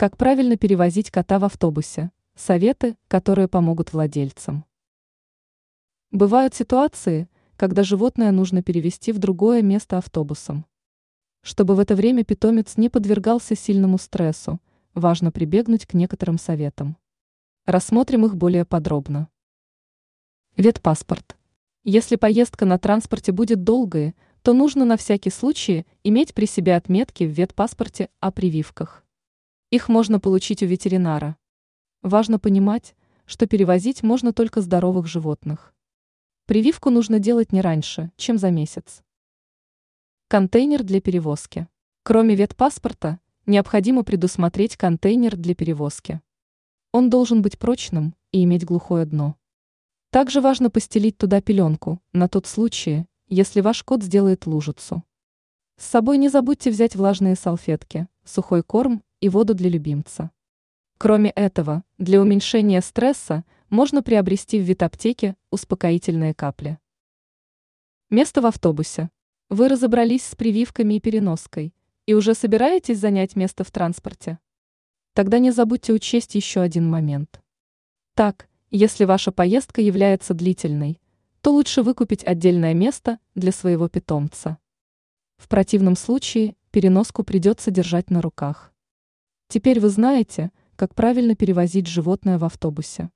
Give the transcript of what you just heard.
Как правильно перевозить кота в автобусе? Советы, которые помогут владельцам. Бывают ситуации, когда животное нужно перевести в другое место автобусом. Чтобы в это время питомец не подвергался сильному стрессу, важно прибегнуть к некоторым советам. Рассмотрим их более подробно. Ветпаспорт. Если поездка на транспорте будет долгой, то нужно на всякий случай иметь при себе отметки в ветпаспорте о прививках. Их можно получить у ветеринара. Важно понимать, что перевозить можно только здоровых животных. Прививку нужно делать не раньше, чем за месяц. Контейнер для перевозки. Кроме ветпаспорта, необходимо предусмотреть контейнер для перевозки. Он должен быть прочным и иметь глухое дно. Также важно постелить туда пеленку, на тот случай, если ваш кот сделает лужицу. С собой не забудьте взять влажные салфетки, сухой корм и воду для любимца. Кроме этого, для уменьшения стресса можно приобрести в ветаптеке успокоительные капли. Место в автобусе. Вы разобрались с прививками и переноской и уже собираетесь занять место в транспорте? Тогда не забудьте учесть еще один момент. Так, если ваша поездка является длительной, то лучше выкупить отдельное место для своего питомца. В противном случае переноску придется держать на руках. Теперь вы знаете, как правильно перевозить животное в автобусе.